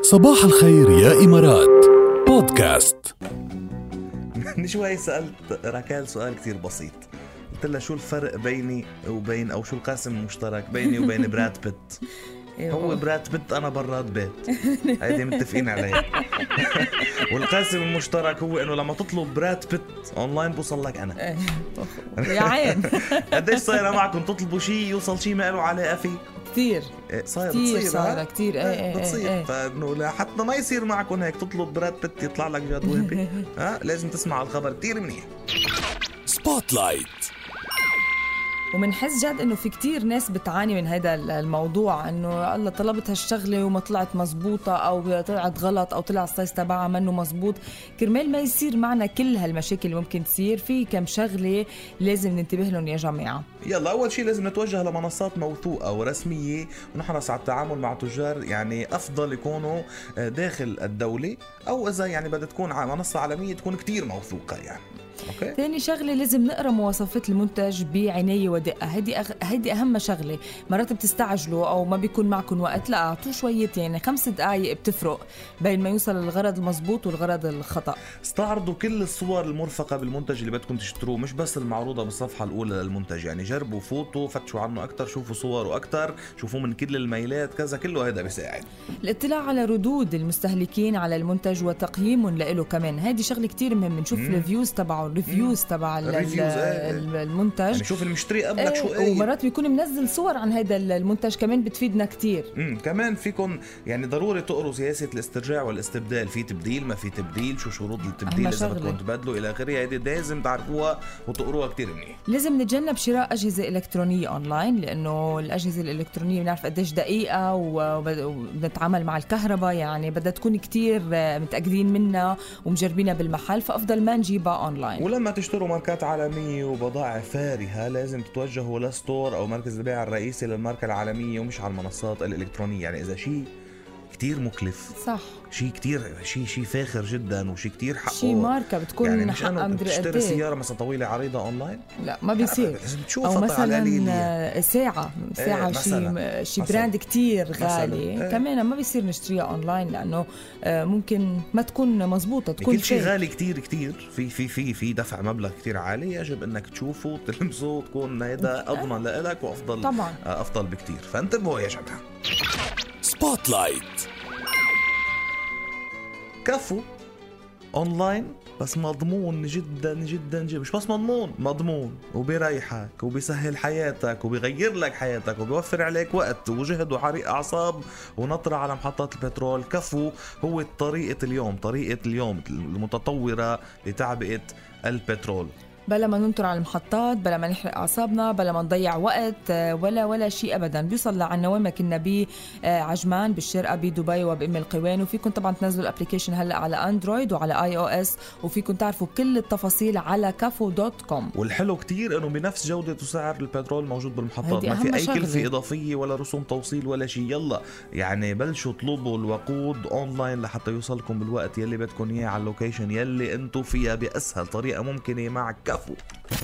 صباح الخير يا إمارات. بودكاست. من شوي سألت راكال سؤال كتير بسيط. قلت لها شو الفرق بيني وبين أو شو القاسم المشترك بيني وبين براد بيت؟ هو براد بيت أنا براد بيت. هيدي متفقين عليها والقاسم المشترك هو إنه لما تطلب براد بيت أونلاين بوصل لك أنا. إيه. يا عين. قديش صايرة معكم؟ تطلبوا شيء يوصل شيء ما له علاقه فيه كثير إيه، صاير بتصير صايرة ها؟ كتير. إيه إيه، إيه بتصير. إيه. فإنه لحتى ما يصير معكم هيك تطلب براد بيت يطلع لك جاد وهبي ها لازم تسمع الخبر كتير منيح. Spotlight ومنحس جد إنه في كتير ناس بتعاني من هذا الموضوع إنه الله طلبت هالشغلة وما طلعت مزبوطة أو طلعت غلط أو طلع ال size تبعها منه مزبوط. كرمال ما يصير معنا كل هالمشاكل اللي ممكن تصير في كم شغلة لازم ننتبه لهم يا جماعة. يلا أول شيء لازم نتوجه لمنصات موثوقة ورسمية ونحرص على التعامل مع تجار يعني أفضل يكونوا آه، داخل الدولة أو إذا يعني بدها تكون منصة عالمية تكون كتير موثوقة يعني. أوكي؟ ثاني شغلة لازم نقرأ مواصفات المنتج بعنايه ودقة. هيدي أغ... هيدي أهم شغلة. مرات بتستعجلوا أو ما بيكون معكم وقت. لا اعطوه شوية يعني خمس دقائق بتفرق بين ما يوصل الغرض المزبوط والغرض الخطأ. استعرضوا كل الصور المرفقة بالمنتج اللي بدكم تشتروه مش بس المعروضة بالصفحة الأولى للمنتج. يعني جربوا فوتوا فتشوا عنه أكثر شوفوا صوره أكثر شوفوا من كل الميلات كذا كله هذا بيساعد. الاطلاع على ردود المستهلكين على المنتج وتقييم له كمان. هذه شغلة كتير مهمة. نشوف. ال reviews تبعه ال reviews تبع ال- ال reviews، ال-. ال- المنتج. يعني شوف المشتري قبلك شو قايل ومرات بيكون منزل صور عن هذا المنتج كمان بتفيدنا كتير. امم كمان فيكم يعني ضروري تقروا سياسه الاسترجاع والاستبدال. في تبديل ما في تبديل شو شروط التبديل؟ إذا. بدكم تبدلوا إلى آخره هيدي لازم تعرفوها وتقروها كتير منيح. لازم نتجنب شراء أجهزة إلكترونية أونلاين لأنه الأجهزة الإلكترونية بنعرف قديش دقيقة وب- وبنتعامل مع الكهرباء يعني بدها تكون كتير آه، متأكدين منها ومجربينها بالمحل فأفضل ما نجيبها أونلاين. ولما تشتروا ماركات عالمية وبضائع فارهة لازم تتوجهوا ل store أو مركز البيع الرئيسي للماركة العالمية ومش على المنصات الإلكترونية. يعني إذا شيء كتير مكلف صح شيء كتير شيء شيء فاخر جدا وشيء كتير حقه شي ماركة بتكون يعني مش حقها أنا مدري تشتري قد إيه. سيارة مثلا طويلة عريضة أونلاين لا ما بيصير لازم أو تشوفها مثلا قليل آه، ساعة إيه، شي مثلاً. شي مثلاً. brand كتير. غالي إيه. كمان ما بيصير نشتريها أونلاين لأنه آه، ممكن ما تكون مزبوطة تكون كل شيء. غالي كتير كتير في في في في دفع مبلغ كتير عالي يجب إنك تشوفه وتلمسه وتكون هيدا أضمن لك وأفضل طبعا آه، أفضل بكتير فانتبهوا يا جماعة Spotlight Cafu. online بس مضمون جدا جدا جدا. مش بس مضمون مضمون. وبيريحك وبيسهل حياتك وبيغير لك حياتك وبيوفر عليك وقت وجهد وحريق أعصاب. ونطرة على محطات البترول. Cafu هو طريقة اليوم طريقة اليوم المتطورة لتعبئة البترول. بلا ما ننطر على المحطات بلا ما نحرق أعصابنا بلا ما نضيع وقت آه، ولا ولا شيء ابدا. بيوصل لعنا وين ما كنا بيه آه، عجمان بالشارقة بدبي وبأم القيوين وفيكم طبعا تنزلوا ال application هلأ على Android وعلى iOS. وفيكم تعرفوا كل التفاصيل على Cafu dot com. والحلو كتير إنه بنفس جودة وسعر البترول موجود بالمحطات. ما في أي شغلة. كلفة إضافية ولا رسوم توصيل ولا شيء. يلا يعني بلشوا اطلبوا الوقود اونلاين لحتى يوصلكم بالوقت يلي بدكم إياه على ال location يلي أنتم فيها بأسهل طريقة ممكنة مع Cafu.